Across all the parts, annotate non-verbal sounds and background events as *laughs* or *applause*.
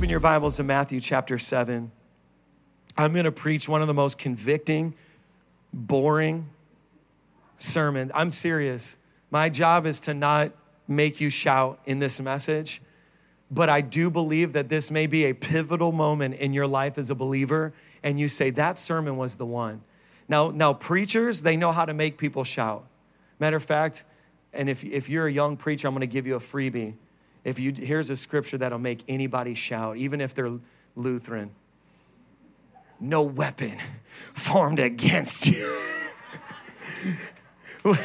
Open your Bibles to Matthew chapter 7. I'm going to preach one of the most convicting, boring sermons. I'm serious. My job is to not make you shout in this message, but I do believe that this may be a pivotal moment in your life as a believer, and you say, That sermon was the one. Now, now preachers, they know how to make people shout. Matter of fact, and if, if you're a young preacher, I'm going to give you a freebie. If you here's a scripture that'll make anybody shout, even if they're Lutheran. No weapon *laughs* formed against you. *laughs*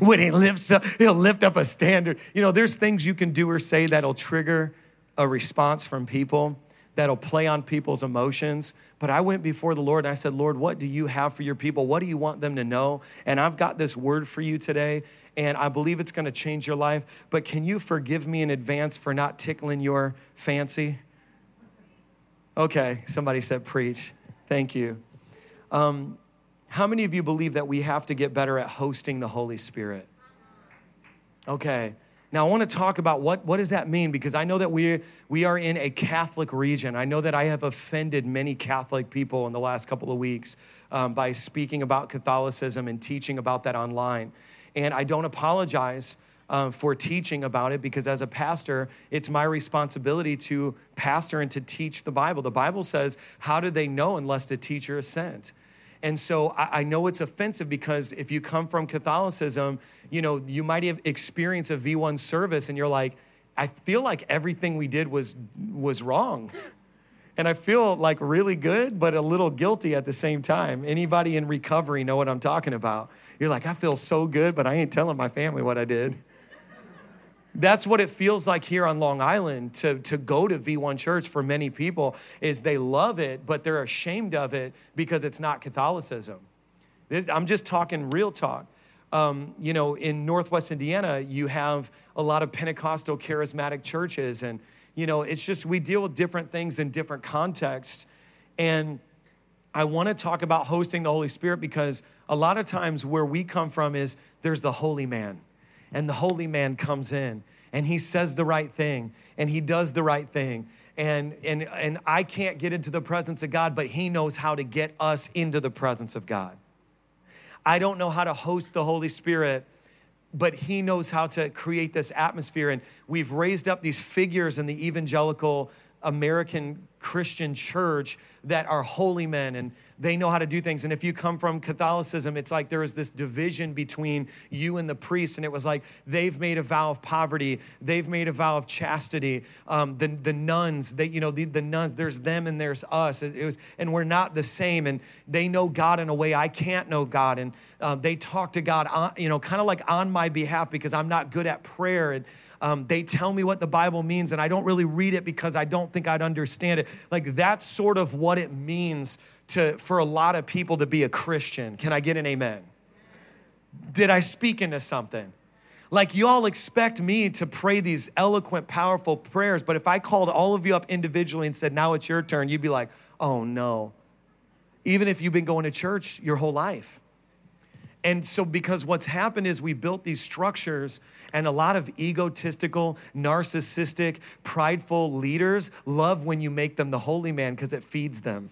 when he lifts up, he'll lift up a standard. You know, there's things you can do or say that'll trigger a response from people, that'll play on people's emotions. But I went before the Lord and I said, Lord, what do you have for your people? What do you want them to know? And I've got this word for you today and I believe it's to change your life. But can you forgive me in advance for not tickling your fancy? Okay, somebody said preach. Thank you. Um, how many of you believe that we have to get better at hosting the Holy Spirit? Okay. Now, I want to talk about what, what does that mean because I know that we, we are in a Catholic region. I know that I have offended many Catholic people in the last couple of weeks um, by speaking about Catholicism and teaching about that online. And I don't apologize uh, for teaching about it because as a pastor, it's my responsibility to pastor and to teach the Bible. The Bible says, How do they know unless the teacher is sent? And so I, I know it's offensive because if you come from Catholicism, you know, you might have experienced a V1 service and you're like, I feel like everything we did was was wrong. and I feel like really good, but a little guilty at the same time. Anybody in recovery know what I'm talking about? You're like, I feel so good, but I ain't telling my family what I did. That's what it feels like here on Long Island to, to go to V1 Church for many people is they love it, but they're ashamed of it because it's not Catholicism. I'm just talking real talk. Um, you know, in Northwest Indiana, you have a lot of Pentecostal charismatic churches, and you know, it's just we deal with different things in different contexts. And I want to talk about hosting the Holy Spirit because a lot of times where we come from is there's the holy man, and the holy man comes in and he says the right thing and he does the right thing. And, and, and I can't get into the presence of God, but he knows how to get us into the presence of God. I don't know how to host the Holy Spirit, but he knows how to create this atmosphere. And we've raised up these figures in the evangelical American Christian church that are holy men and they know how to do things. And if you come from Catholicism, it's like there is this division between you and the priest. And it was like they've made a vow of poverty, they've made a vow of chastity. Um, the, the nuns, they, you know, the, the nuns, there's them and there's us. It, it was, and we're not the same. And they know God in a way I can't know God. And um, they talk to God, on, you know, kind of like on my behalf because I'm not good at prayer. And um, they tell me what the Bible means, and I don't really read it because I don't think I'd understand it. Like that's sort of what it means to, for a lot of people to be a Christian. Can I get an amen? Did I speak into something? Like, you all expect me to pray these eloquent, powerful prayers, but if I called all of you up individually and said, now it's your turn, you'd be like, oh no. Even if you've been going to church your whole life. And so, because what's happened is we built these structures, and a lot of egotistical, narcissistic, prideful leaders love when you make them the holy man because it feeds them.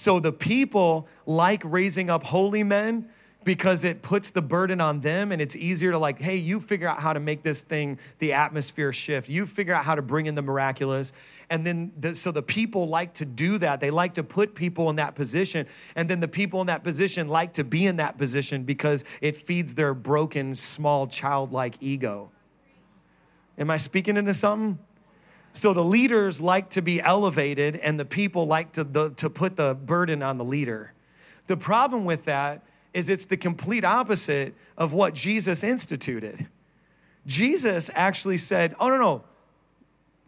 So the people like raising up holy men because it puts the burden on them and it's easier to like hey you figure out how to make this thing the atmosphere shift. You figure out how to bring in the miraculous. And then the, so the people like to do that. They like to put people in that position. And then the people in that position like to be in that position because it feeds their broken small childlike ego. Am i speaking into something so the leaders like to be elevated, and the people like to, the, to put the burden on the leader. The problem with that is it's the complete opposite of what Jesus instituted. Jesus actually said, Oh, no, no,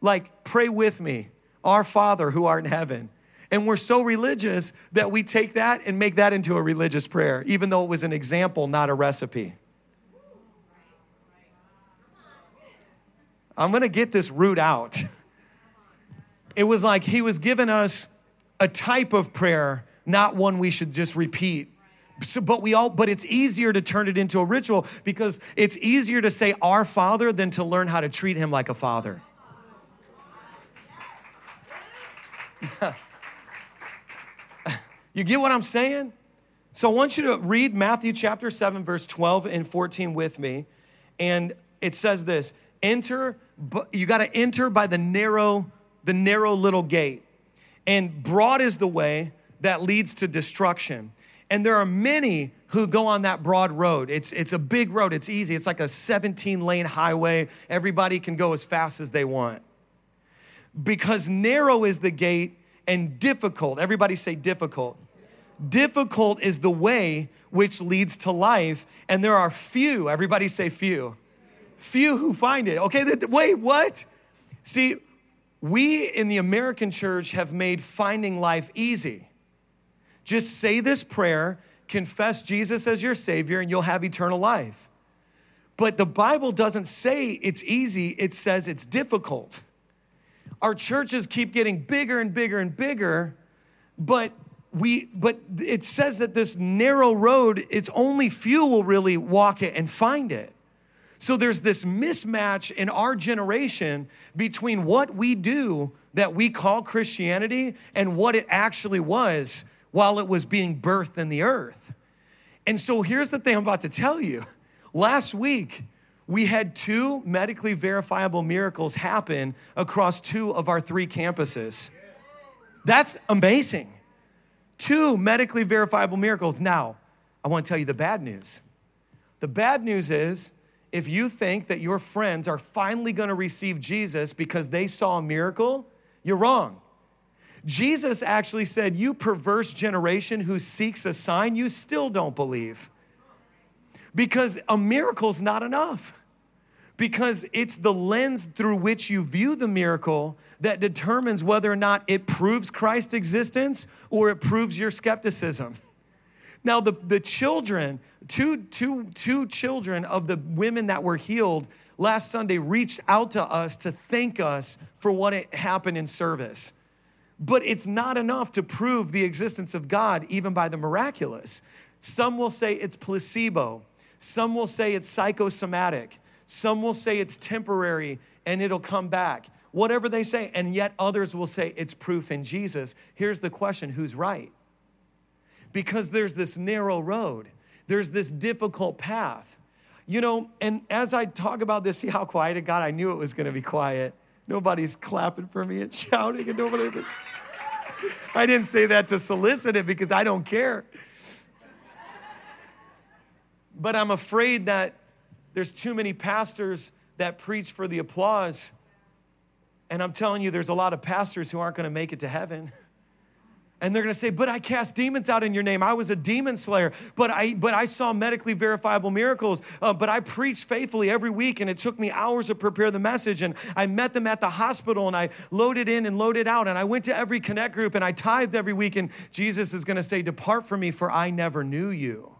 like, pray with me, our Father who art in heaven. And we're so religious that we take that and make that into a religious prayer, even though it was an example, not a recipe. I'm going to get this root out. It was like he was giving us a type of prayer, not one we should just repeat. So, but we all but it's easier to turn it into a ritual because it's easier to say our father than to learn how to treat him like a father. *laughs* you get what I'm saying? So I want you to read Matthew chapter 7, verse 12 and 14 with me. And it says this enter, you got to enter by the narrow, the narrow little gate. And broad is the way that leads to destruction. And there are many who go on that broad road. It's, it's a big road, it's easy. It's like a 17 lane highway. Everybody can go as fast as they want. Because narrow is the gate and difficult, everybody say difficult. Difficult is the way which leads to life, and there are few, everybody say few, few who find it. Okay, wait, what? See, we in the American church have made finding life easy. Just say this prayer, confess Jesus as your Savior, and you'll have eternal life. But the Bible doesn't say it's easy, it says it's difficult. Our churches keep getting bigger and bigger and bigger, but we but it says that this narrow road, it's only few will really walk it and find it. So there's this mismatch in our generation between what we do that we call Christianity and what it actually was while it was being birthed in the earth. And so here's the thing I'm about to tell you. Last week, we had two medically verifiable miracles happen across two of our three campuses. That's amazing. Two medically verifiable miracles. Now, I want to tell you the bad news. The bad news is if you think that your friends are finally going to receive Jesus because they saw a miracle, you're wrong. Jesus actually said, You perverse generation who seeks a sign, you still don't believe. Because a miracle's not enough. Because it's the lens through which you view the miracle that determines whether or not it proves Christ's existence or it proves your skepticism. Now, the, the children, two, two, two children of the women that were healed last Sunday reached out to us to thank us for what happened in service. But it's not enough to prove the existence of God, even by the miraculous. Some will say it's placebo, some will say it's psychosomatic, some will say it's temporary and it'll come back. Whatever they say, and yet others will say it's proof in Jesus. Here's the question who's right? Because there's this narrow road, there's this difficult path. You know, and as I talk about this, *laughs* see how quiet it got? I knew it was going to be quiet. Nobody's clapping for me and *laughs* shouting, and nobody. *laughs* I didn't say that to solicit it because I don't care. But I'm afraid that there's too many pastors that preach for the applause. And I'm telling you, there's a lot of pastors who aren't going to make it to heaven and they're going to say but i cast demons out in your name. I was a demon slayer but i but i saw medically verifiable miracles. Uh, but i preached faithfully every week and it took me hours to prepare the message. And i met them at the hospital and i loaded in and loaded out. And i went to every connect group and i tithed every week. And jesus is going to say depart from me for i never knew you.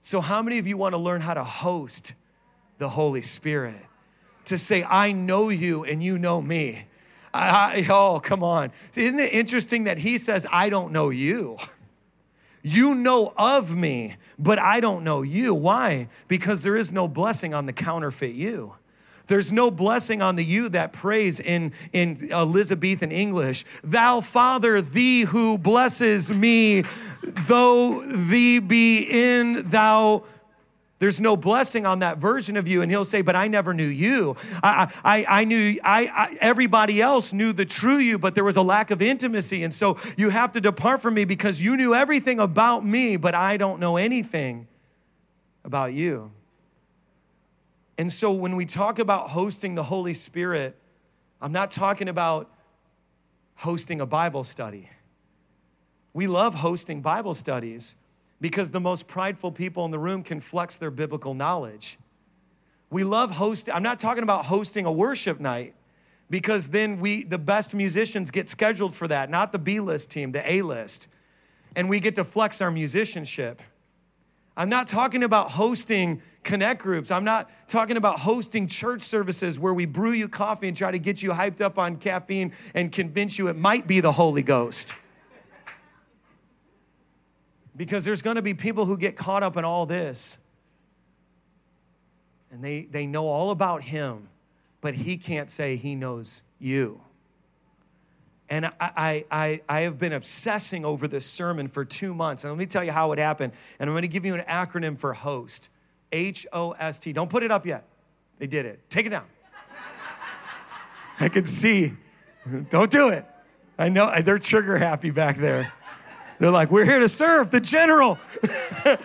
So how many of you want to learn how to host the holy spirit? To say i know you and you know me I, oh, come on. Isn't it interesting that he says, I don't know you? You know of me, but I don't know you. Why? Because there is no blessing on the counterfeit you. There's no blessing on the you that prays in, in Elizabethan English. Thou Father, thee who blesses me, though thee be in thou there's no blessing on that version of you. And he'll say, But I never knew you. I, I, I knew, I, I, everybody else knew the true you, but there was a lack of intimacy. And so you have to depart from me because you knew everything about me, but I don't know anything about you. And so when we talk about hosting the Holy Spirit, I'm not talking about hosting a Bible study. We love hosting Bible studies because the most prideful people in the room can flex their biblical knowledge. We love hosting, I'm not talking about hosting a worship night because then we, the best musicians get scheduled for that, not the B list team, the A list. And we get to flex our musicianship. I'm not talking about hosting connect groups. I'm not talking about hosting church services where we brew you coffee and try to get you hyped up on caffeine and convince you it might be the Holy Ghost. Because there's going to be people who get caught up in all this. And they, they know all about him, but he can't say he knows you. And I, I, I, I have been obsessing over this sermon for two months. And let me tell you how it happened. And I'm going to give you an acronym for HOST H O S T. Don't put it up yet. They did it. Take it down. *laughs* I can see. Don't do it. I know they're trigger happy back there. They're like, we're here to serve the general. *laughs*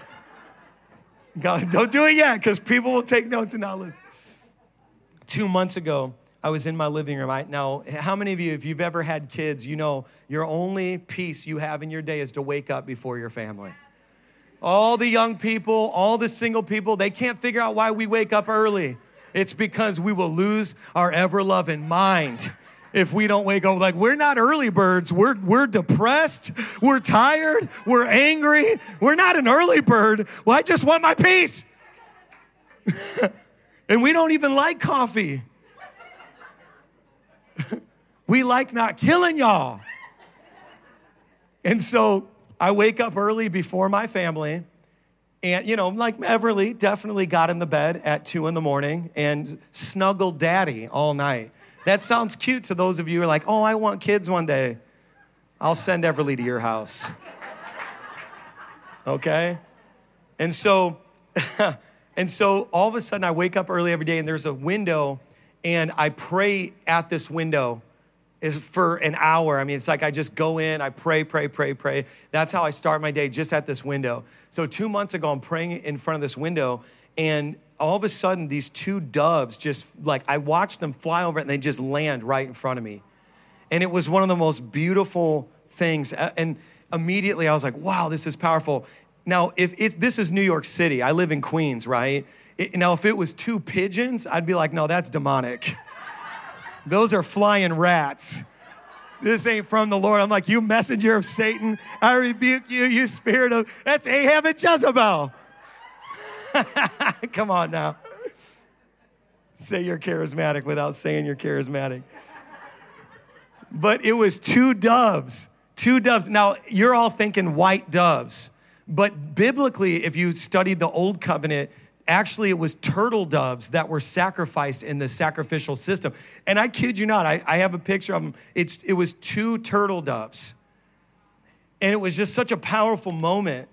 God, don't do it yet because people will take notes and not listen. Two months ago, I was in my living room. I, now, how many of you, if you've ever had kids, you know your only peace you have in your day is to wake up before your family. All the young people, all the single people, they can't figure out why we wake up early. It's because we will lose our ever loving mind if we don't wake up. Like, we're not early birds. We're, we're depressed. We're tired. We're angry. We're not an early bird. Well, I just want my peace. *laughs* and we don't even like coffee. *laughs* we like not killing y'all. And so I wake up early before my family. And, you know, like Everly definitely got in the bed at two in the morning and snuggled daddy all night. That sounds cute to those of you who are like, oh, I want kids one day. I'll send Everly to your house. Okay? And so, *laughs* and so all of a sudden I wake up early every day and there's a window and I pray at this window for an hour. I mean, it's like I just go in, I pray, pray, pray, pray. That's how I start my day, just at this window. So two months ago, I'm praying in front of this window, and all of a sudden, these two doves just like I watched them fly over it and they just land right in front of me. And it was one of the most beautiful things. And immediately I was like, wow, this is powerful. Now, if this is New York City, I live in Queens, right? It, now, if it was two pigeons, I'd be like, no, that's demonic. *laughs* Those are flying rats. This ain't from the Lord. I'm like, you messenger of Satan, I rebuke you, you spirit of, that's Ahab and Jezebel. *laughs* Come on now. Say you're charismatic without saying you're charismatic. But it was two doves, two doves. Now, you're all thinking white doves, but biblically, if you studied the Old Covenant, actually it was turtle doves that were sacrificed in the sacrificial system. And I kid you not, I, I have a picture of them. It's, it was two turtle doves. And it was just such a powerful moment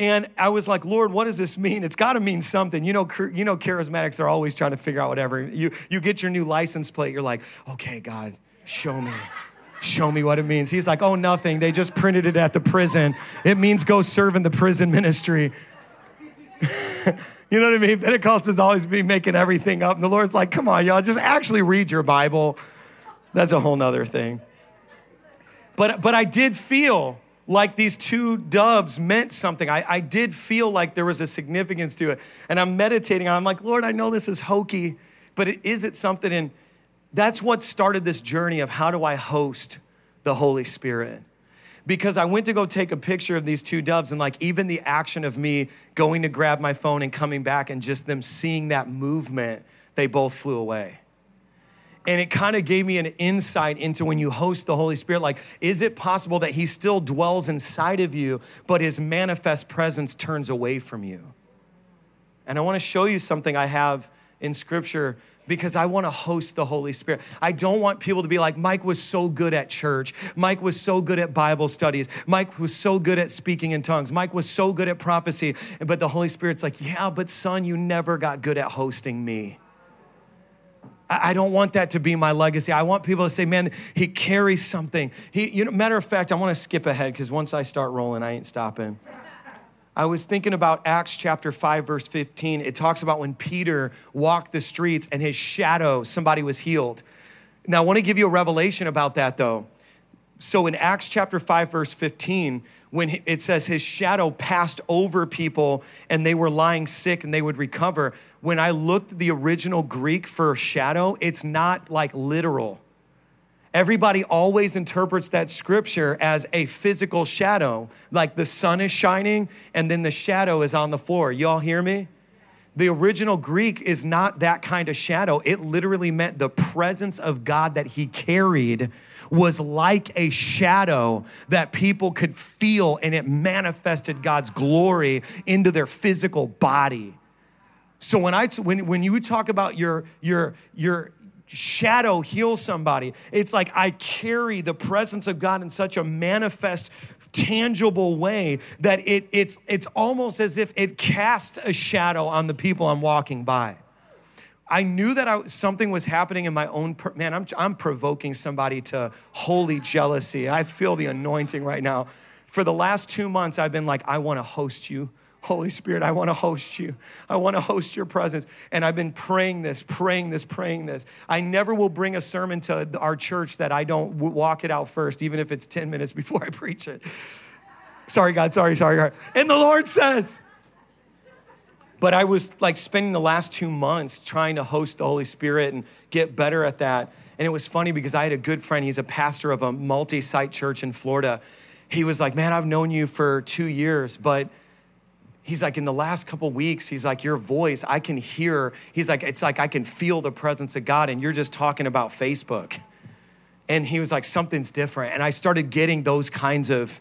and I was like, Lord, what does this mean? It's got to mean something. You know, you know, charismatics are always trying to figure out whatever. You, you get your new license plate, you're like, okay, God, show me. Show me what it means. He's like, oh, nothing. They just printed it at the prison. It means go serve in the prison ministry. *laughs* you know what I mean? Pentecost is always be making everything up. And the Lord's like, come on, y'all, just actually read your Bible. That's a whole nother thing. But, but I did feel like these two doves meant something. I, I did feel like there was a significance to it. And I'm meditating. I'm like, Lord, I know this is hokey, but it, is it something? And that's what started this journey of how do I host the Holy Spirit? Because I went to go take a picture of these two doves, and like even the action of me going to grab my phone and coming back and just them seeing that movement, they both flew away. And it kind of gave me an insight into when you host the Holy Spirit like, is it possible that He still dwells inside of you, but His manifest presence turns away from you? And I want to show you something I have in Scripture because I want to host the Holy Spirit. I don't want people to be like, Mike was so good at church. Mike was so good at Bible studies. Mike was so good at speaking in tongues. Mike was so good at prophecy. But the Holy Spirit's like, yeah, but son, you never got good at hosting me. I don't want that to be my legacy. I want people to say, man, he carries something. He, you know, matter of fact, I want to skip ahead because once I start rolling, I ain't stopping. I was thinking about Acts chapter 5, verse 15. It talks about when Peter walked the streets and his shadow, somebody was healed. Now, I want to give you a revelation about that though. So in Acts chapter 5, verse 15, when it says his shadow passed over people and they were lying sick and they would recover, when I looked the original Greek for shadow, it's not like literal. Everybody always interprets that scripture as a physical shadow, like the sun is shining and then the shadow is on the floor. Y'all hear me? The original Greek is not that kind of shadow. It literally meant the presence of God that he carried was like a shadow that people could feel and it manifested God's glory into their physical body. So when I when when you talk about your your your shadow heal somebody. It's like I carry the presence of God in such a manifest, tangible way that it, it's, it's almost as if it casts a shadow on the people I'm walking by. I knew that I, something was happening in my own, per, man, I'm, I'm provoking somebody to holy jealousy. I feel the anointing right now. For the last two months, I've been like, I want to host you. Holy Spirit, I want to host you. I want to host your presence. And I've been praying this, praying this, praying this. I never will bring a sermon to our church that I don't walk it out first, even if it's 10 minutes *laughs* before I preach it. Sorry, God, sorry, sorry, God. And the Lord says, but I was like spending the last two months trying to host the Holy Spirit and get better at that. And it was funny because I had a good friend, he's a pastor of a multi site church in Florida. He was like, Man, I've known you for two years, but he's like in the last couple weeks he's like your voice i can hear. He's like it's like i can feel the presence of god and you're just talking about facebook. And he was like something's different. And i started getting those kinds of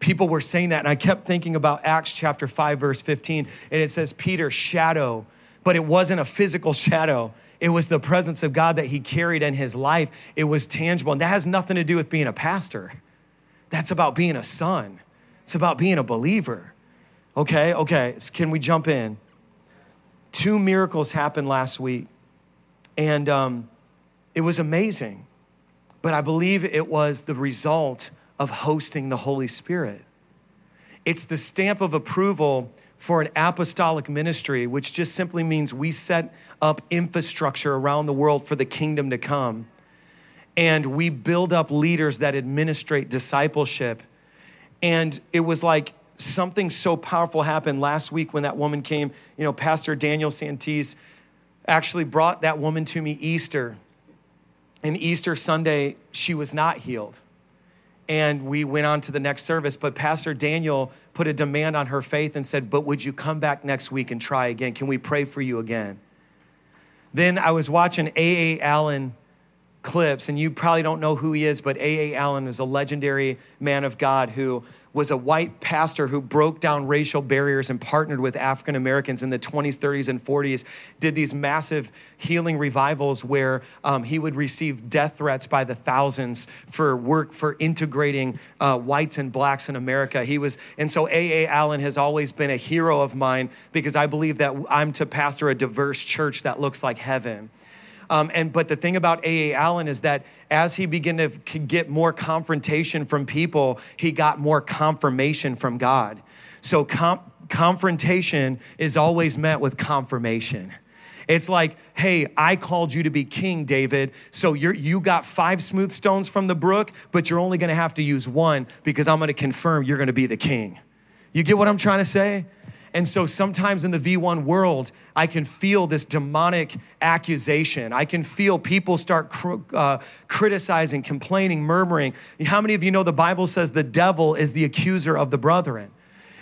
people were saying that and i kept thinking about acts chapter 5 verse 15 and it says peter shadow but it wasn't a physical shadow. It was the presence of god that he carried in his life. It was tangible and that has nothing to do with being a pastor. That's about being a son. It's about being a believer Okay, okay, can we jump in? Two miracles happened last week, and um, it was amazing. But I believe it was the result of hosting the Holy Spirit. It's the stamp of approval for an apostolic ministry, which just simply means we set up infrastructure around the world for the kingdom to come. And we build up leaders that administrate discipleship. And it was like something so powerful happened last week when that woman came. You know, Pastor Daniel Santis actually brought that woman to me Easter. And Easter Sunday, she was not healed. And we went on to the next service. But Pastor Daniel put a demand on her faith and said, But would you come back next week and try again? Can we pray for you again? Then I was watching A.A. Allen clips, and you probably don't know who he is, but A.A. Allen is a legendary man of God who was a white pastor who broke down racial barriers and partnered with African Americans in the 20s, 30s, and 40s, did these massive healing revivals where um, he would receive death threats by the thousands for work for integrating uh, whites and blacks in America. He was, and so A.A. Allen has always been a hero of mine because I believe that I'm to pastor a diverse church that looks like heaven. Um, and but the thing about A.A. Allen is that as he began to get more confrontation from people, he got more confirmation from God. So com- confrontation is always met with confirmation. It's like, hey, I called you to be king, David. So you you got five smooth stones from the brook, but you're only gonna have to use one because I'm gonna confirm you're gonna be the king. You get what I'm trying to say? And so sometimes in the V1 world, I can feel this demonic accusation. I can feel people start cr- uh, criticizing, complaining, murmuring. How many of you know the Bible says the devil is the accuser of the brethren?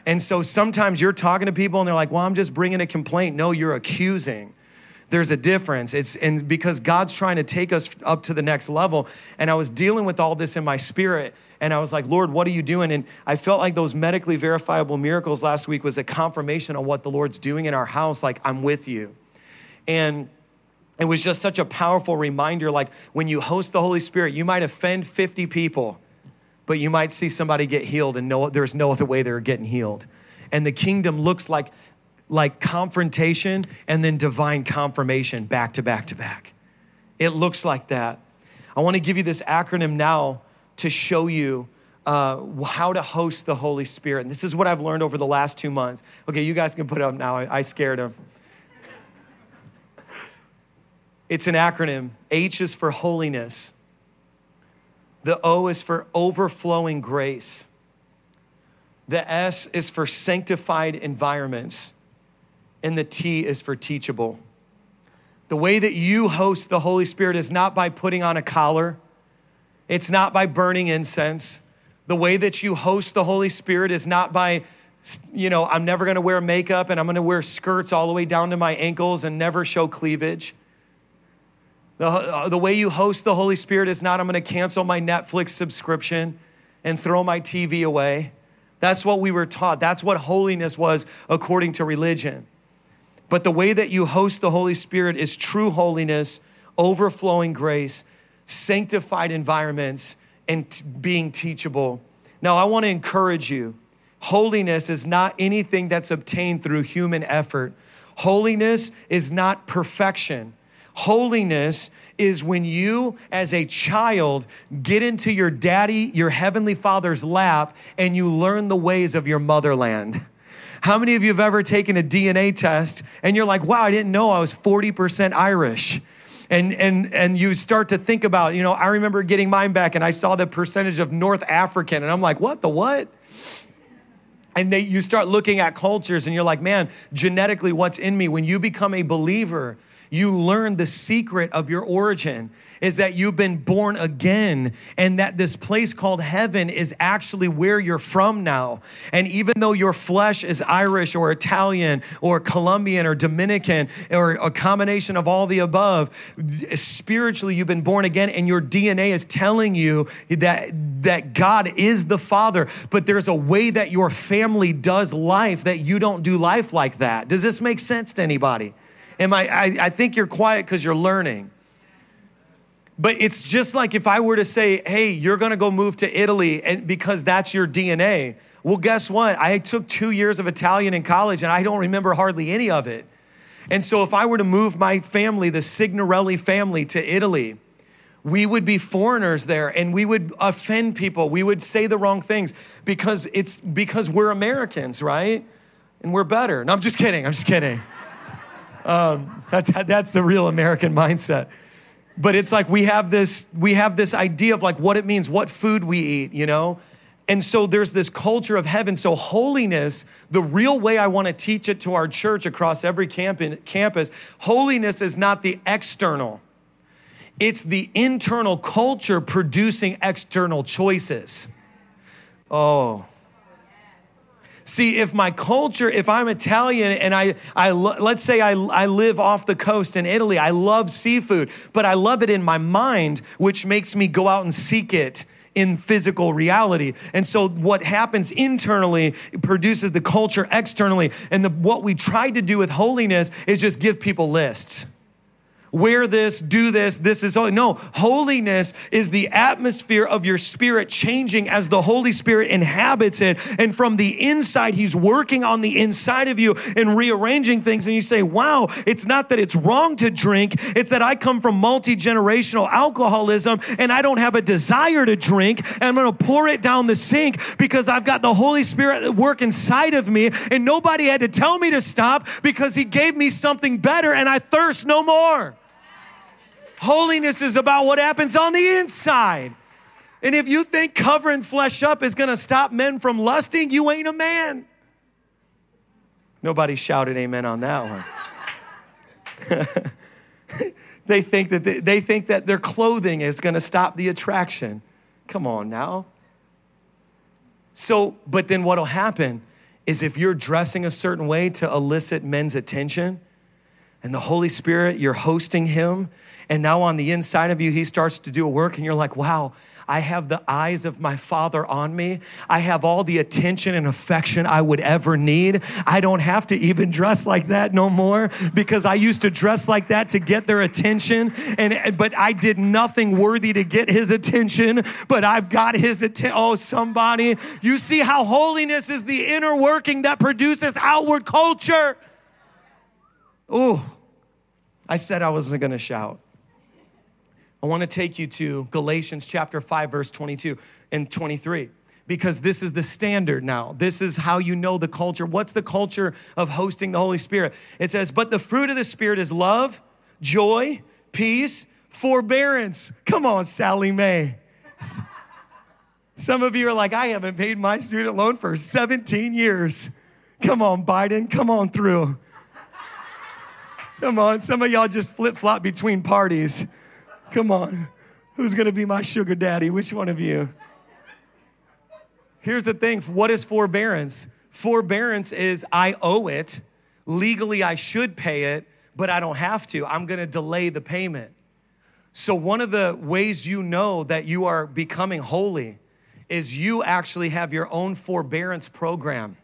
And so sometimes you're talking to people and they're like, well, I'm just bringing a complaint. No, you're accusing there's a difference. It's and because God's trying to take us up to the next level. And I was dealing with all this in my spirit, and I was like, Lord, what are you doing? And I felt like those medically verifiable miracles last week was a confirmation of what the Lord's doing in our house. Like, I'm with you. And it was just such a powerful reminder. Like, when you host the Holy Spirit, you might offend 50 people, but you might see somebody get healed, and no, there's no other way they're getting healed. And the kingdom looks like, like confrontation and then divine confirmation back to back to back. It looks like that. I want to give you this acronym now to show you uh, how to host the Holy Spirit. And this is what I've learned over the last two months. Okay, you guys can put up now. I, I scared him. It's an acronym. H is for holiness. The O is for overflowing grace. The S is for sanctified environments. And the T is for teachable. The way that you host the Holy Spirit is not by putting on a collar it's not by burning incense. The way that you host the Holy Spirit is not by, you know, I'm never gonna wear makeup and I'm gonna wear skirts all the way down to my ankles and never show cleavage. The, uh, the way you host the Holy Spirit is not, I'm gonna cancel my Netflix subscription and throw my TV away. That's what we were taught. That's what holiness was according to religion. But the way that you host the Holy Spirit is true holiness overflowing grace, sanctified environments, and t- being teachable. Now, I want to encourage you holiness is not anything that's obtained through human effort, holiness is not perfection. Holiness is when you, as a child, get into your daddy, your heavenly father's lap, and you learn the ways of your motherland. How many of you have ever taken a DNA test and you're like, wow, I didn't know I was 40% Irish? And and and you start to think about you know i remember getting mine back and i saw the percentage of north african and i'm like what the what? And they, you start looking at cultures and you're like man genetically what's in me? When you become a believer you learn the secret of your origin is that you've been born again and that this place called heaven is actually where you're from now. And even though your flesh is Irish or Italian or Colombian or Dominican or a combination of all the above, spiritually you've been born again and your DNA is telling you that, that God is the Father. But there's a way that your family does life that you don't do life like that. Does this make sense to anybody? Am I, I, I think you're quiet because you're learning. But it's just like if I were to say, hey, you're gonna go move to Italy and because that's your DNA. Well, guess what? I took two years of Italian in college and I don't remember hardly any of it. And so if I were to move my family, the Signorelli family, to Italy, we would be foreigners there and we would offend people. We would say the wrong things because it's because we're Americans, right? And we're better. No, I'm just kidding. I'm just kidding. *laughs* Um, that's, that's the real American mindset but it's like we have this we have this idea of like what it means what food we eat you know? And so there's this culture of heaven. So holiness the real way i want to teach it to our church across every camp campus holiness is not the external. It's the internal culture producing external choices. Oh See, if my culture, if I'm Italian and I, I let's say I, I live off the coast in Italy, I love seafood, but I love it in my mind, which makes me go out and seek it in physical reality. And so what happens internally produces the culture externally. And the, what we try to do with holiness is just give people lists wear this, do this, this is holy. No, holiness is the atmosphere of your spirit changing as the Holy Spirit inhabits it. And from the inside, He's working on the inside of you and rearranging things. And you say, wow, it's not that it's wrong to drink, it's that I come from multi generational alcoholism and I don't have a desire to drink. And I'm going to pour it down the sink because I've got the Holy Spirit at work inside of me. And nobody had to tell me to stop because He gave me something better and I thirst no more. Holiness is about what happens on the inside. And if you think covering flesh up is gonna stop men from lusting, you ain't a man. Nobody shouted amen on that one. *laughs* they think that they, they think that their clothing is gonna stop the attraction. Come on now. So, but then what'll happen is if you're dressing a certain way to elicit men's attention, and the Holy Spirit, you're hosting him, and now on the inside of you, he starts to do a work, and you're like, wow, I have the eyes of my Father on me. I have all the attention and affection I would ever need. I don't have to even dress like that no more because I used to dress like that to get their attention. And but I did nothing worthy to get his attention, but I've got his attention. Oh, somebody, you see how holiness is the inner working that produces outward culture. Oh, I said I wasn't going to shout. I want to take you to Galatians chapter 5, verse 22 and 23, because this is the standard now. This is how you know the culture. What's the culture of hosting the Holy Spirit? It says, But the fruit of the Spirit is love, joy, peace, forbearance. Come on, Sallie Mae. Some of you are like, I haven't paid my student loan for 17 years. Come on, Biden, come on through. Come on, some of y'all just flip flop between parties. Come on. Who's to be my sugar daddy? Which one of you? Here's the thing what is forbearance? Forbearance is I owe it. Legally, I should pay it, but I don't have to. I'm to delay the payment. So, one of the ways you know that you are becoming holy is you actually have your own forbearance program.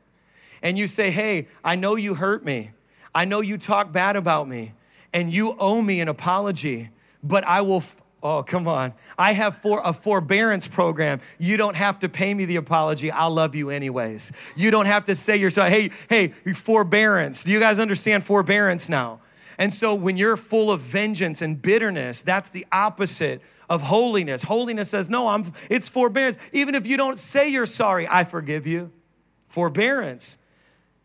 And you say, Hey, I know you hurt me. I know you talk bad about me, and you owe me an apology but I will. F- oh, come on. I have for a forbearance program. You don't have to pay me the apology. I'll love you anyways. You don't have to say yourself, hey, hey, forbearance. Do you guys understand forbearance now? And so when you're full of vengeance and bitterness, that's the opposite of holiness. Holiness says, no, I'm it's forbearance. Even if you don't say you're sorry, I forgive you. Forbearance,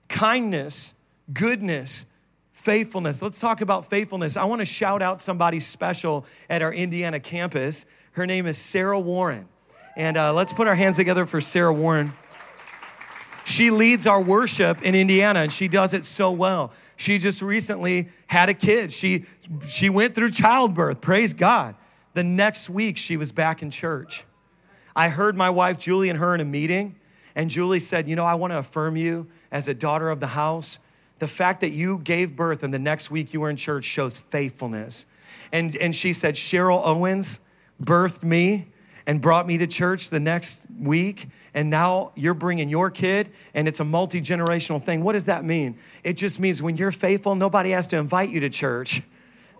kindness, goodness, faithfulness. Let's talk about faithfulness. I want to shout out somebody special at our Indiana campus. Her name is Sarah Warren. And uh, let's put our hands together for Sarah Warren. She leads our worship in Indiana and she does it so well. She just recently had a kid. She, she went through childbirth. Praise God. The next week, she was back in church. I heard my wife Julie and her in a meeting, and Julie said, You know, I want to affirm you as a daughter of the house. The fact that you gave birth and the next week you were in church shows faithfulness. And, and she said, Cheryl Owens birthed me and brought me to church the next week. And now you're bringing your kid, and it's a multi generational thing. What does that mean? It just means when you're faithful, nobody has to invite you to church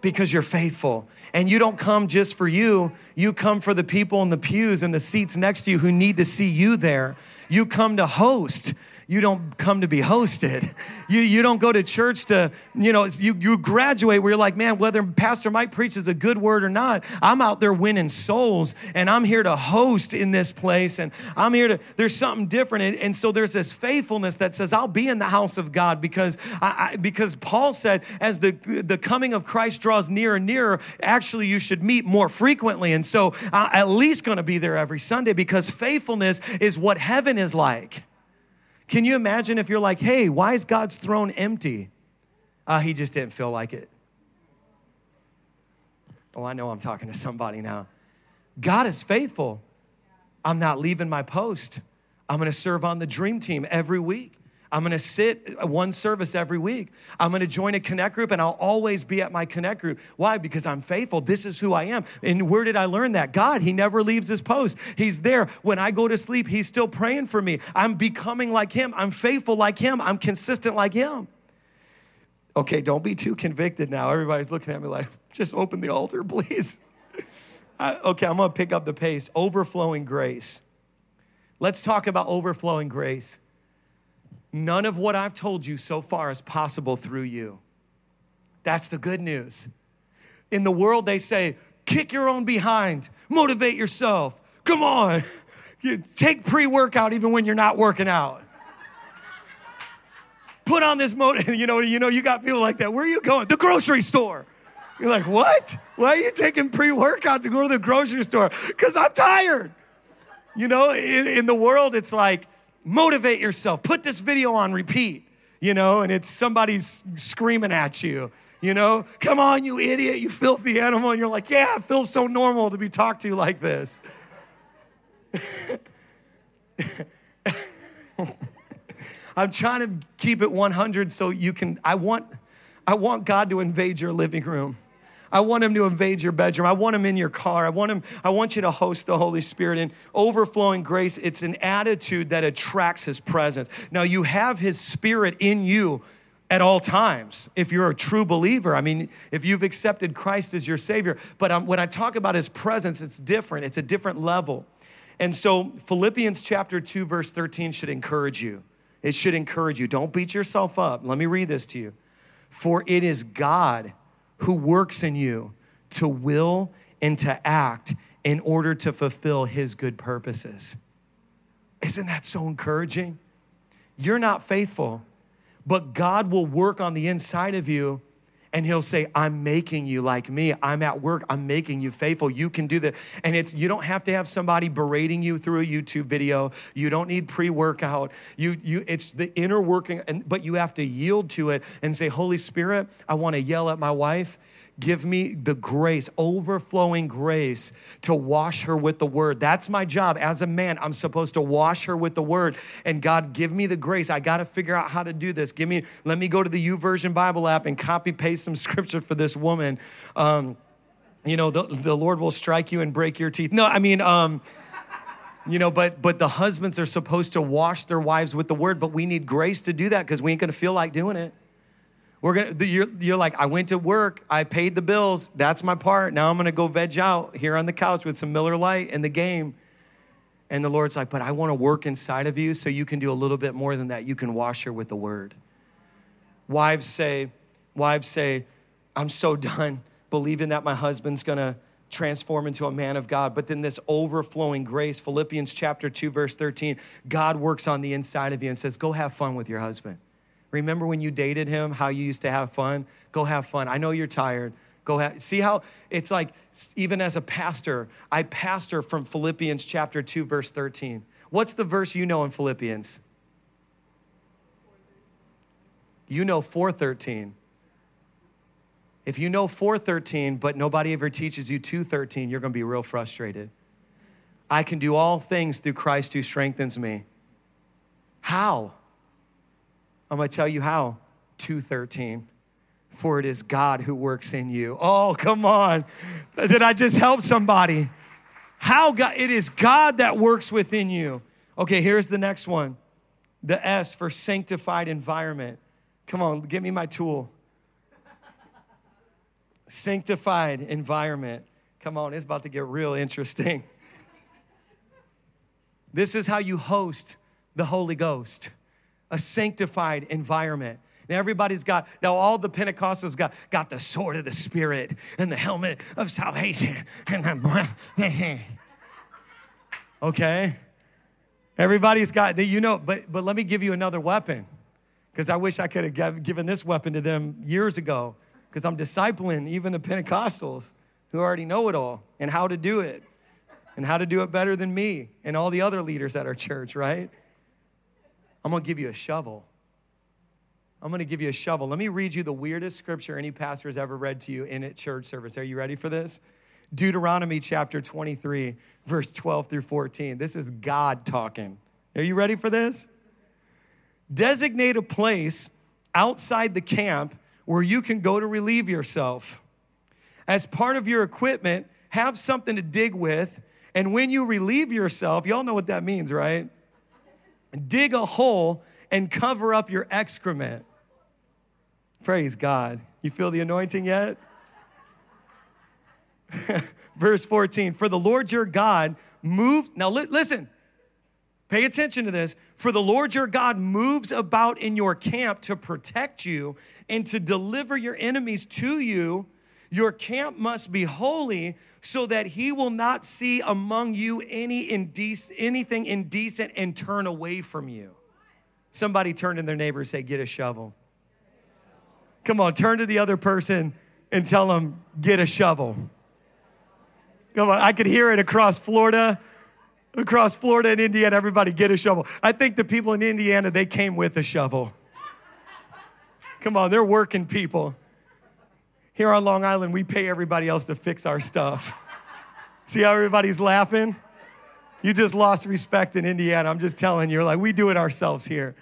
because you're faithful. And you don't come just for you, you come for the people in the pews and the seats next to you who need to see you there. You come to host you don't come to be hosted. You, you don't go to church to, you know, you, you graduate where you're like, man, whether Pastor Mike preaches a good word or not, I'm out there winning souls and I'm here to host in this place and I'm here to, there's something different. And, and so there's this faithfulness that says, I'll be in the house of God because, I, I, because Paul said, as the, the coming of Christ draws nearer and nearer, actually you should meet more frequently. And so I'm at least going to be there every Sunday because faithfulness is what heaven is like. Can you imagine if you're like, hey, why is God's throne empty? Uh, he just didn't feel like it. Oh, I know I'm talking to somebody now. God is faithful. I'm not leaving my post. I'm going to serve on the dream team every week. I'm gonna sit one service every week. I'm gonna join a connect group and I'll always be at my connect group. Why? Because I'm faithful. This is who I am. And where did I learn that? God, He never leaves His post. He's there. When I go to sleep, He's still praying for me. I'm becoming like Him. I'm faithful like Him. I'm consistent like Him. Okay, don't be too convicted now. Everybody's looking at me like, *laughs* just open the altar, *laughs* please. okay, I'm gonna pick up the pace. Overflowing grace. Let's talk about overflowing grace. None of what I've told you so far is possible through you. That's the good news. In the world, they say, kick your own behind, motivate yourself. Come on, *laughs* you take pre workout even when you're not working out. Put on this motive. *laughs* You know, you know, you got people like that. Where are you going? The grocery store. You're like, what? Why are you taking pre workout to go to the grocery store? Because I'm tired. You know, in, in the world, it's like, motivate yourself. Put this video on repeat, you know, and it's somebody's screaming at you, you know, come on, you idiot, you filthy animal. And you're like, yeah, it feels so normal to be talked to like this. *laughs* I'm trying to keep it 100 so you can, I want, I want God to invade your living room. I want him to invade your bedroom. I want him in your car. I want him, I want you to host the Holy Spirit in overflowing grace. It's an attitude that attracts his presence. Now you have his spirit in you at all times if you're a true believer. I mean, if you've accepted Christ as your Savior. But um, when I talk about His presence, it's different, it's a different level. And so, Philippians chapter 2, verse 13 should encourage you. It should encourage you. Don't beat yourself up. Let me read this to you. For it is God who works in you to will and to act in order to fulfill his good purposes. Isn't that so encouraging? You're not faithful, but God will work on the inside of you and he'll say i'm making you like me. I'm at work. I'm making you faithful. You can do that and it's you don't have to have somebody berating you through a youtube video. You don't need pre-workout. You you it's the inner working and but you have to yield to it and say holy spirit i want to yell at my wife Give me the grace, overflowing grace to wash her with the word. That's my job. As a man, I'm supposed to wash her with the word. And God, give me the grace. I got to figure out how to do this. Give me, let me go to the YouVersion Bible app and copy paste some *laughs* scripture for this woman. Um, you know, the, the Lord will strike you and break your teeth. No, I mean, um, you know but but the husbands are supposed to wash their wives with the word but we need grace to do that because we ain't gonna feel like doing it We're gonna, you're, you're like, I went to work, I paid the bills, that's my part. Now I'm gonna go veg out here on the couch with some Miller Lite and the game. And the Lord's like, but I wanna work inside of you so you can do a little bit more than that. You can wash her with the word. Wives say, wives say, I'm so *laughs* done believing that my husband's gonna transform into a man of God. But then this overflowing grace, Philippians chapter 2, verse 13, God works on the inside of you and says, Go have fun with your husband. Remember when you dated him, how you used to have fun? Go have fun. I know you're tired. Go have, see how it's like, even as a pastor, I pastor from Philippians chapter 2, verse 13. What's the verse you know in Philippians? You know 413. If you know 413, but nobody ever teaches you 213, you're to be real frustrated. I can do all things through Christ who strengthens me. How? I'm going to tell you how. 213. For it is God who works in you. Oh, come on. Did I just help somebody? How God, it is God that works within you. Okay, here's the next one. The S for sanctified environment. Come on, give me my tool sanctified environment. Come on, it's about to get real interesting. *laughs* This is how you host the Holy Ghost a sanctified environment. Now everybody's got, now all the Pentecostals got, got the sword of the Spirit and the helmet of salvation *laughs* okay? Everybody's got, you know, but, but let me give you another weapon because I wish I could have given this weapon to them years ago because I'm discipling even the Pentecostals who already know it all and how to do it and how to do it better than me and all the other leaders at our church, right? I'm gonna give you a shovel. I'm gonna give you a shovel. Let me read you the weirdest scripture any pastor has ever read to you in a church service. Are you ready for this? Deuteronomy chapter 23, verse 12 through 14. This is God talking. Are you ready for this? Designate a place outside the camp where you can go to relieve yourself. As part of your equipment, have something to dig with. And when you relieve yourself, y'all know what that means, right? Dig a hole and cover up your excrement. Praise God. You feel the anointing yet? *laughs* Verse 14 For the Lord your God moved, now li- listen, Pay attention to this. For the Lord your God moves about in your camp to protect you and to deliver your enemies to you. Your camp must be holy so that he will not see among you any indec- anything indecent and turn away from you. Somebody turn to their neighbor and say, Get a shovel. Come on, turn to the other person and tell them, Get a shovel. Come on, I could hear it across Florida across Florida and Indiana, everybody get a shovel. I think the people in Indiana, they came with a shovel. Come on, they're working people. Here on Long Island, we pay everybody else to fix our stuff. See how everybody's laughing? You just lost respect in Indiana. I'm just telling you, like, we do it ourselves here.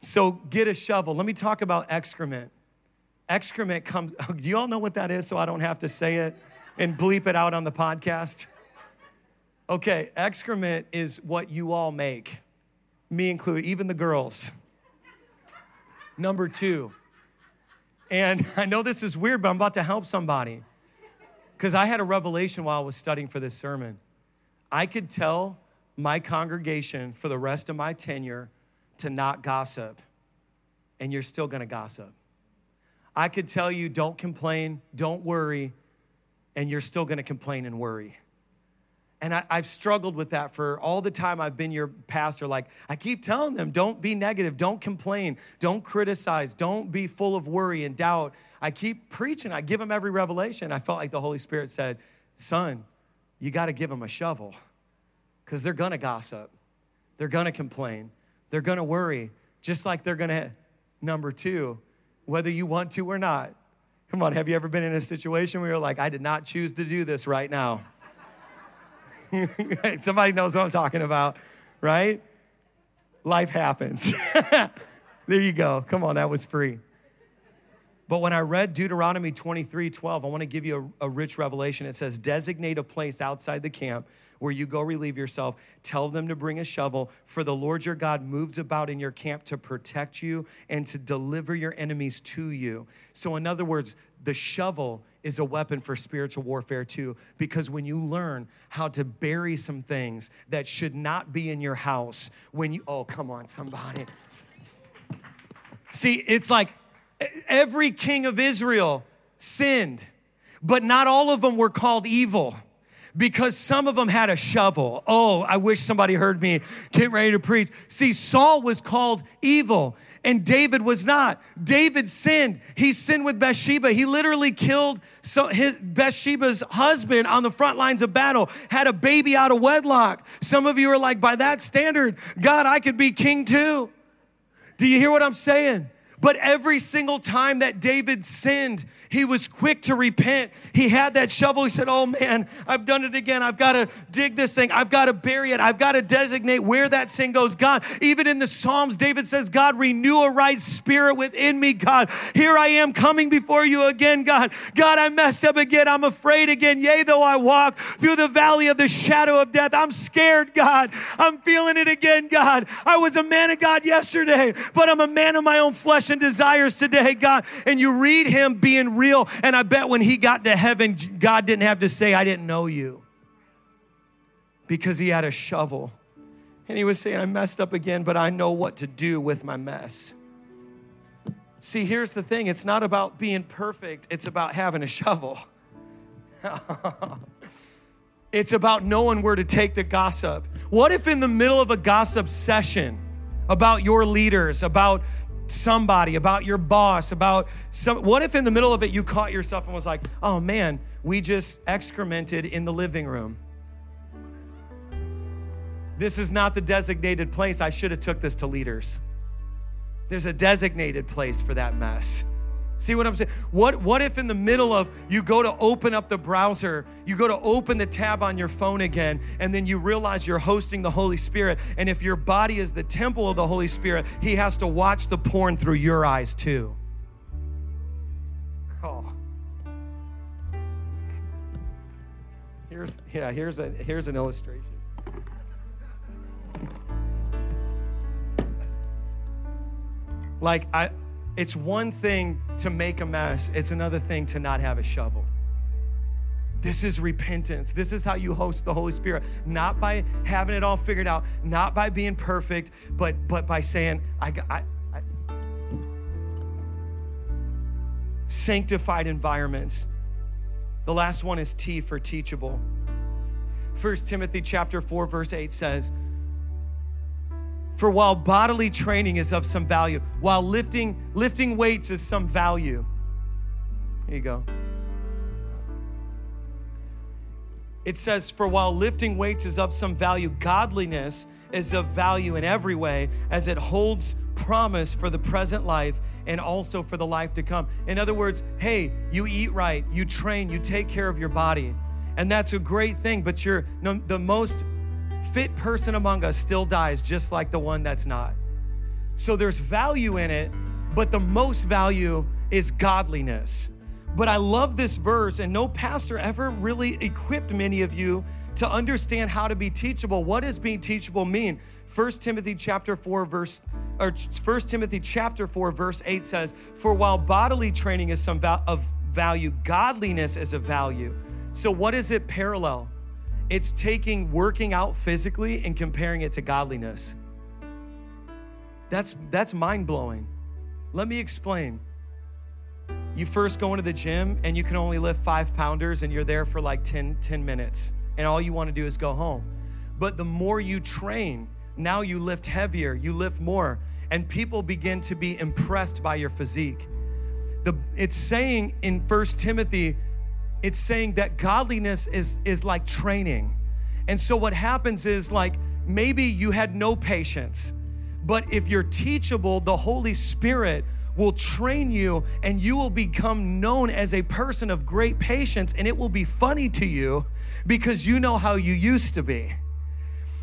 So get a shovel. Let me talk about excrement. Excrement comes, *laughs* do you all know what that is so I don't have to say it and bleep it out on the podcast? Okay, excrement is what you all make, me included, even the girls. Number two, and *laughs* I know this is weird, but I'm about to help somebody because I had a revelation while I was studying for this sermon. I could tell my congregation for the rest of my tenure to not gossip, and you're still gonna gossip. I could tell you, don't complain, don't worry, and you're still gonna complain and worry. And I, have struggled with that for all the time I've been your pastor. Like, I keep telling them, don't be negative, don't complain, don't criticize, don't be full of worry and doubt. I keep preaching, I give them every revelation. I felt like the Holy Spirit said, Son, you got to give them a shovel because they're going to gossip, they're going to complain, they're going to worry, just like they're going to, number two, whether you want to or not. Come on, have you ever been in a situation where you're like, I did not choose to do this right now? *laughs* Somebody knows what I'm talking about, right? Life happens. *laughs* there you go. Come on, that was free. But when I read Deuteronomy 23 12, I want to give you a, a, rich revelation. It says, Designate a place outside the camp where you go relieve yourself. Tell them to bring a shovel, for the Lord your God moves about in your camp to protect you and to deliver your enemies to you. So, in other words, the shovel is a weapon for spiritual warfare too, because when you learn how to bury some things that should not be in your house, when you, oh, come on, somebody. See, it's like every king of Israel sinned, but not all of them were called evil because some of them had a shovel. Oh, I wish somebody heard me get ready to preach. See, Saul was called evil and David was not. David sinned. He sinned with Bathsheba. He literally killed his Bathsheba's husband on the front lines of battle, had a baby out of wedlock. Some of you are like, by that standard, God, I could be king too. Do you hear what I'm saying? But every single time that David sinned, he was quick to repent. He had that shovel. He said, Oh man, I've done it again. I've got to dig this thing. I've got to bury it. I've got to designate where that sin goes. God, even in the Psalms, David says, God, renew a right spirit within me, God. Here I am coming before you again, God. God, I messed up again. I'm afraid again. Yea, though I walk through the valley of the shadow of death, I'm scared, God. I'm feeling it again, God. I was a man of God yesterday, but I'm a man of my own flesh and desires today, God. And you read him being real. And I bet when he got to heaven, God didn't have to say, I didn't know you. Because he had a shovel. And he was saying, I messed up again, but I know what to do with my mess. See, here's the thing it's not about being perfect, it's about having a shovel. *laughs* it's about knowing where to take the gossip. What if, in the middle of a gossip session about your leaders, about somebody, about your boss, about some. What if in the middle of it you caught yourself and was like, oh man, we just excremented in the living room? This is not the designated place. I should have took this to leaders. There's a designated place for that mess. See what I'm saying? What, what if in the middle of you go to open up the browser, you go to open the tab on your phone again, and then you realize you're hosting the Holy Spirit. And if your body is the temple of the Holy Spirit, He has to watch the porn through your eyes too. Oh. Here's, yeah, here's, a, here's an illustration. Like, I, it's one thing to make a mess, it's another thing to not have a shovel. This is repentance. This is how you host the Holy Spirit. Not by having it all figured out, not by being perfect, but but by saying, I, I, I sanctified environments. The last one is T for teachable. First Timothy chapter 4 verse 8 says, for while bodily training is of some value, while lifting, lifting weights is some value. Here you go. It says, For while lifting weights is of some value, godliness is of value in every way, as it holds promise for the present life and also for the life to come. In other words, hey, you eat right, you train, you take care of your body. And that's a great thing, but you're no, the most fit person among us still dies just like the one that's not. So there's value in it, but the most value is godliness. But I love this verse, and no pastor ever really equipped many of you to understand how to be teachable. What does being teachable mean? 1 Timothy chapter 4 verse or 1 Timothy chapter 4 verse 8 says, "For while bodily training is some of value, godliness is a value." So what is it parallel? It's taking working out physically and comparing it to godliness. That's that's mind-blowing. Let me explain. You first go into the gym and you can only lift five pounders and you're there for like 10, 10 minutes. And all you want to do is go home. But the more you train, now you lift heavier, you lift more, and people begin to be impressed by your physique. The, it's saying in First Timothy it's saying that godliness is, is like training. And so what happens is like maybe you had no patience, but if you're teachable, the Holy Spirit will train you and you will become known as a person of great patience and it will be funny to you because you know how you used to be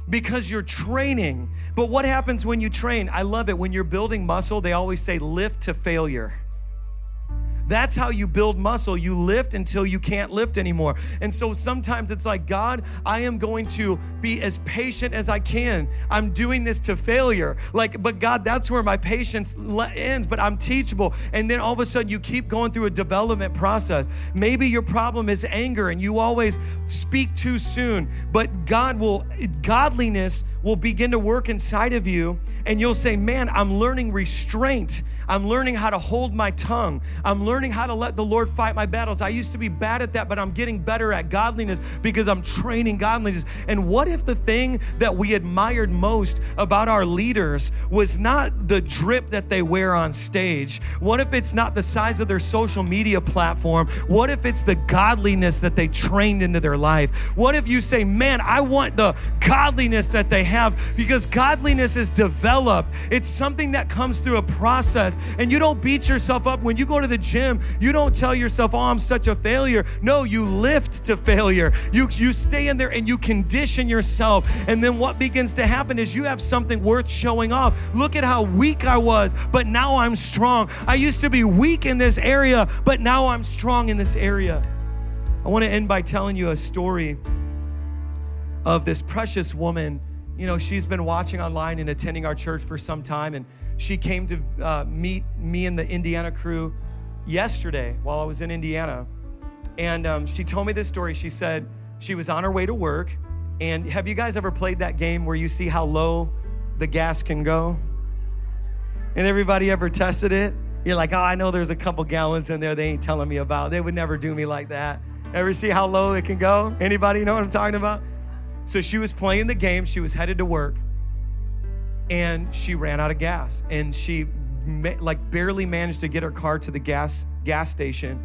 because you're training. But what happens when you train? I love it. When you're building muscle, they always say lift to failure. That's how you build muscle. You lift until you can't lift anymore. And so sometimes it's like, God, I am going to be as patient as I can. I'm doing this to failure. Like, but God, that's where my patience ends, but I'm teachable. And then all of a sudden you keep going through a development process. Maybe your problem is anger and you always speak too soon, but God will, godliness will begin to work inside of you and you'll say, Man, I'm learning restraint. I'm learning how to hold my tongue. I'm learning how to let the Lord fight my battles. I used to be bad at that, but I'm getting better at godliness because I'm training godliness. And what if the thing that we admired most about our leaders was not the drip that they wear on stage? What if it's not the size of their social media platform? What if it's the godliness that they trained into their life? What if you say, Man, I want the godliness that they have because godliness is developed, it's something that comes through a process and you don't beat yourself up when you go to the gym. You don't tell yourself, "Oh, I'm such a failure." No, you lift to failure. You you stay in there and you condition yourself. And then what begins to happen is you have something worth showing off. Look at how weak I was, but now I'm strong. I used to be weak in this area, but now I'm strong in this area. I want to end by telling you a story of this precious woman. You know, she's been watching online and attending our church for some time and she came to uh, meet me and the Indiana crew yesterday while I was in Indiana. And um, she told me this story. She said she was on her way to work. And have you guys ever played that game where you see how low the gas can go? And everybody ever tested it? You're like, oh, I know there's a couple gallons in there they ain't telling me about. They would never do me like that. Ever see how low it can go? Anybody know what I'm talking about? So she was playing the game. She was headed to work and she ran out of gas and she like barely managed to get her car to the gas gas station.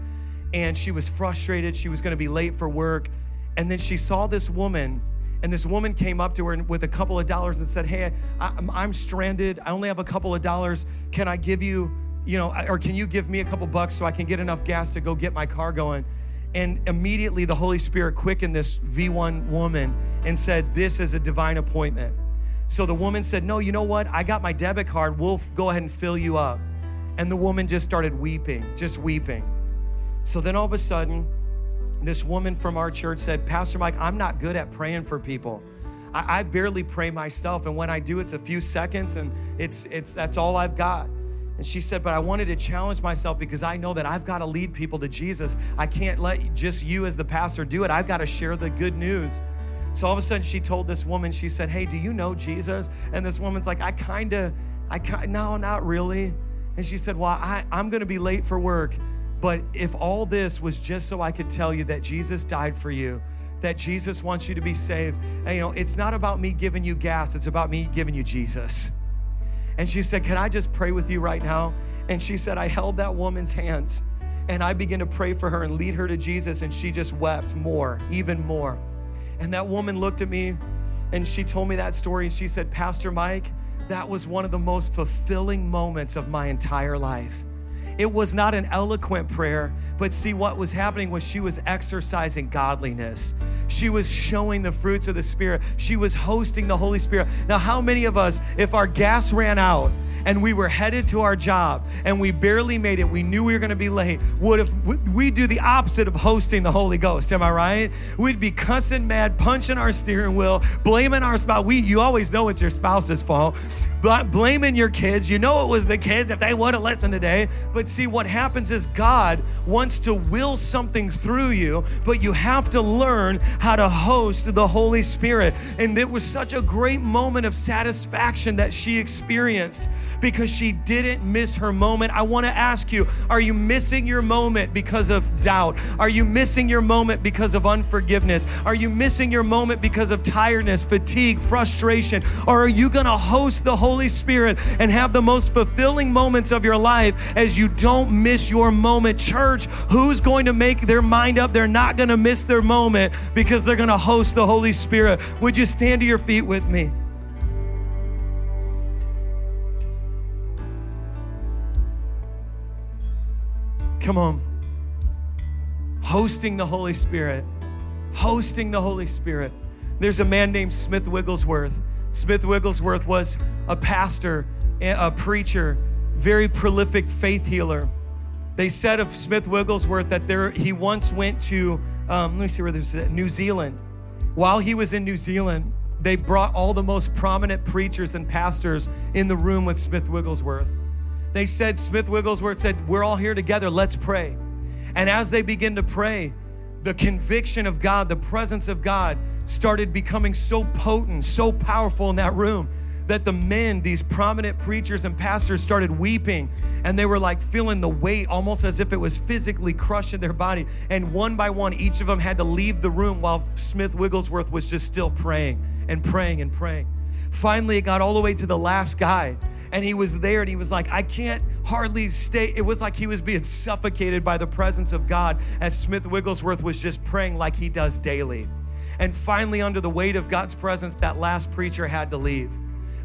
And she was frustrated. She was going to be late for work. And then she saw this woman and this woman came up to her with a couple of dollars and said hey I'm, I'm stranded. I only have a couple of dollars. Can i give you you know or can you give me a couple bucks so i can get enough gas to go get my car going? And immediately the holy spirit quickened this v1 woman and said this is a divine appointment so the woman said, No, you know what? I got my debit card. We'll go ahead and fill you up. And the woman just started weeping, just weeping. So then all of a sudden, this woman from our church said, Pastor Mike, I'm not good at praying for people. I, I barely pray myself, and when I do, it's a few seconds, and it's it's that's all I've got. And she said, But I wanted to challenge myself because I know that I've got to lead people to Jesus. I can't let just you as the pastor do it. I've got to share the good news. So all of a sudden, she told this woman, she said, Hey, do you know Jesus? And this woman's like, I kind of, I kind no, not really. And she said, Well, I, I'm going to be late for work. But if all this was just so I could tell you that Jesus died for you, that Jesus wants you to be saved, and, you know, it's not about me giving you gas, it's about me giving you Jesus. And she said, Can I just pray with you right now? And she said, I held that woman's hands and I began to pray for her and lead her to Jesus, and she just wept more, even more. And that woman looked at me and she told me that story and she said, Pastor Mike, that was one of the most fulfilling moments of my entire life. It was not an eloquent prayer, but see, what was happening was she was exercising godliness. She was showing the fruits of the Spirit. She was hosting the Holy Spirit. Now, how many of us, if our gas ran out, and we were headed to our job and we barely made it, we knew we were going to be late, would if we do the opposite of hosting the Holy Ghost? Am I right? We'd be cussing mad, punching our steering wheel, blaming our spouse. We, you always know it's your spouse's fault, but blaming your kids. You know it was the kids if they would have listened today. But see, what happens is God wants to will something through you, but you have to learn how to host the Holy Spirit. And it was such a great moment of satisfaction that she experienced because she didn't miss her moment. I want to ask you are you missing your moment because of doubt? Are you missing your moment because of unforgiveness? Are you missing your moment because of tiredness, fatigue, frustration? Or are you going to host the Holy Spirit and have the most fulfilling moments of your life as you don't miss your moment? Church, who's going to make their mind up? They're not going to miss their moment because they're going to host the Holy Spirit. Would you stand to your feet with me? Come on. Hosting the Holy Spirit. Hosting the Holy Spirit. There's a man named Smith Wigglesworth. Smith Wigglesworth was a pastor, a preacher, very prolific faith healer. They said of Smith Wigglesworth that there he once went to, um, let me see where this is, New Zealand. While he was in New Zealand, they brought all the most prominent preachers and pastors in the room with Smith Wigglesworth. They said, Smith Wigglesworth said, We're all here together, let's pray. And as they begin to pray, the conviction of God, the presence of God started becoming so potent, so powerful in that room that the men, these prominent preachers and pastors, started weeping and they were like feeling the weight almost as if it was physically crushing their body. And one by one, each of them had to leave the room while Smith Wigglesworth was just still praying and praying and praying. Finally, it got all the way to the last guy. And he was there and he was like, I can't hardly stay. It was like he was being suffocated by the presence of God as Smith Wigglesworth was just praying like he does daily. And finally, under the weight of God's presence, that last preacher had to leave.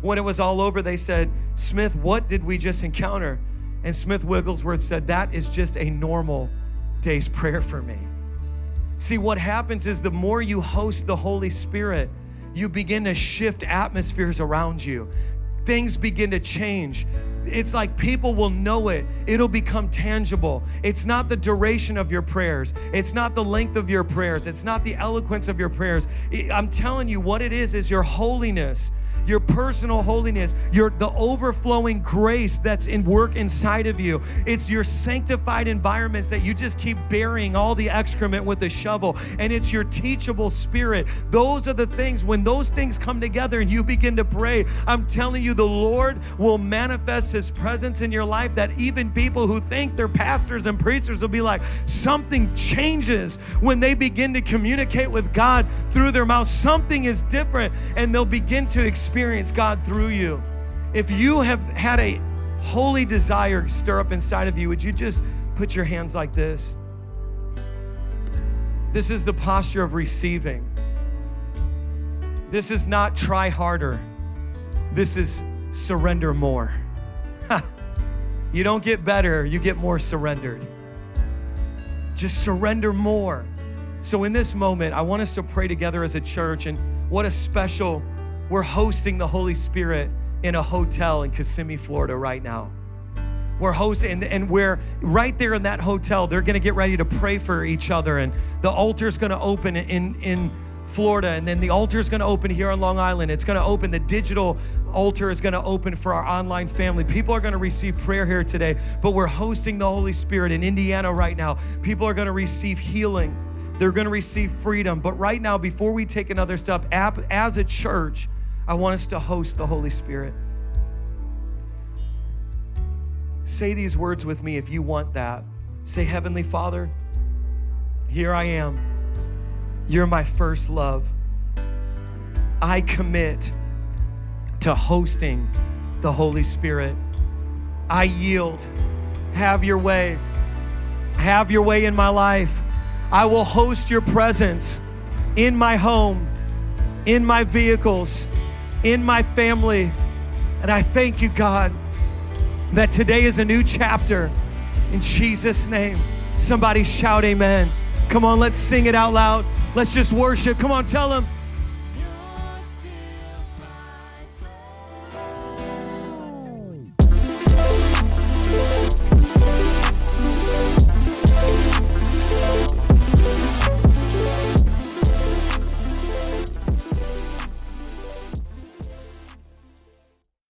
When it was all over, they said, Smith, what did we just encounter? And Smith Wigglesworth said, That is just a normal day's prayer for me. See, what happens is the more you host the Holy Spirit, you begin to shift atmospheres around you. Things begin to change. It's like people will know it. It'll become tangible. It's not the duration of your prayers. It's not the length of your prayers. It's not the eloquence of your prayers. I'm telling you, what it is is your holiness your personal holiness, your the overflowing grace that's in work inside of you. It's your sanctified environments that you just keep burying all the excrement with a shovel, and it's your teachable spirit. Those are the things when those things come together and you begin to pray. I'm telling you, the Lord will manifest His presence in your life. That even people who think they're pastors and preachers will be like, something changes when they begin to communicate with God through their mouth. Something is different, and they'll begin to experience experience God through you. If you have had a holy desire stir up inside of you, would you just put your hands like this? This is the posture of receiving. This is not try harder. This is surrender more. you don't get better, you get more surrendered. Just surrender more. So, in this moment, I want us to pray together as a church, and what a special we're hosting the Holy Spirit in a hotel in Kissimmee, Florida right now. We're hosting, and, and we're right there in that hotel. They're going to get ready to pray for each other, and the altar's going to open in, in Florida, and then the altar is going to open here on Long Island. It's going to open, the digital altar is going to open for our online family. People are going to receive prayer here today, but we're hosting the Holy Spirit in Indiana right now. People are going to receive healing, they're going to receive freedom. But right now, before we take another step, as a church, I want us to host the Holy Spirit. Say these words with me if you want that. Say, Heavenly Father, here I am. You're my first love. I commit to hosting the Holy Spirit. I yield. Have your way. Have your way in my life. I will host your presence in my home, in my vehicles, in my family. And I thank you, God, that today is a new chapter. In Jesus' name, somebody shout amen. Come on, let's sing it out loud. Let's just worship. Come on, tell them.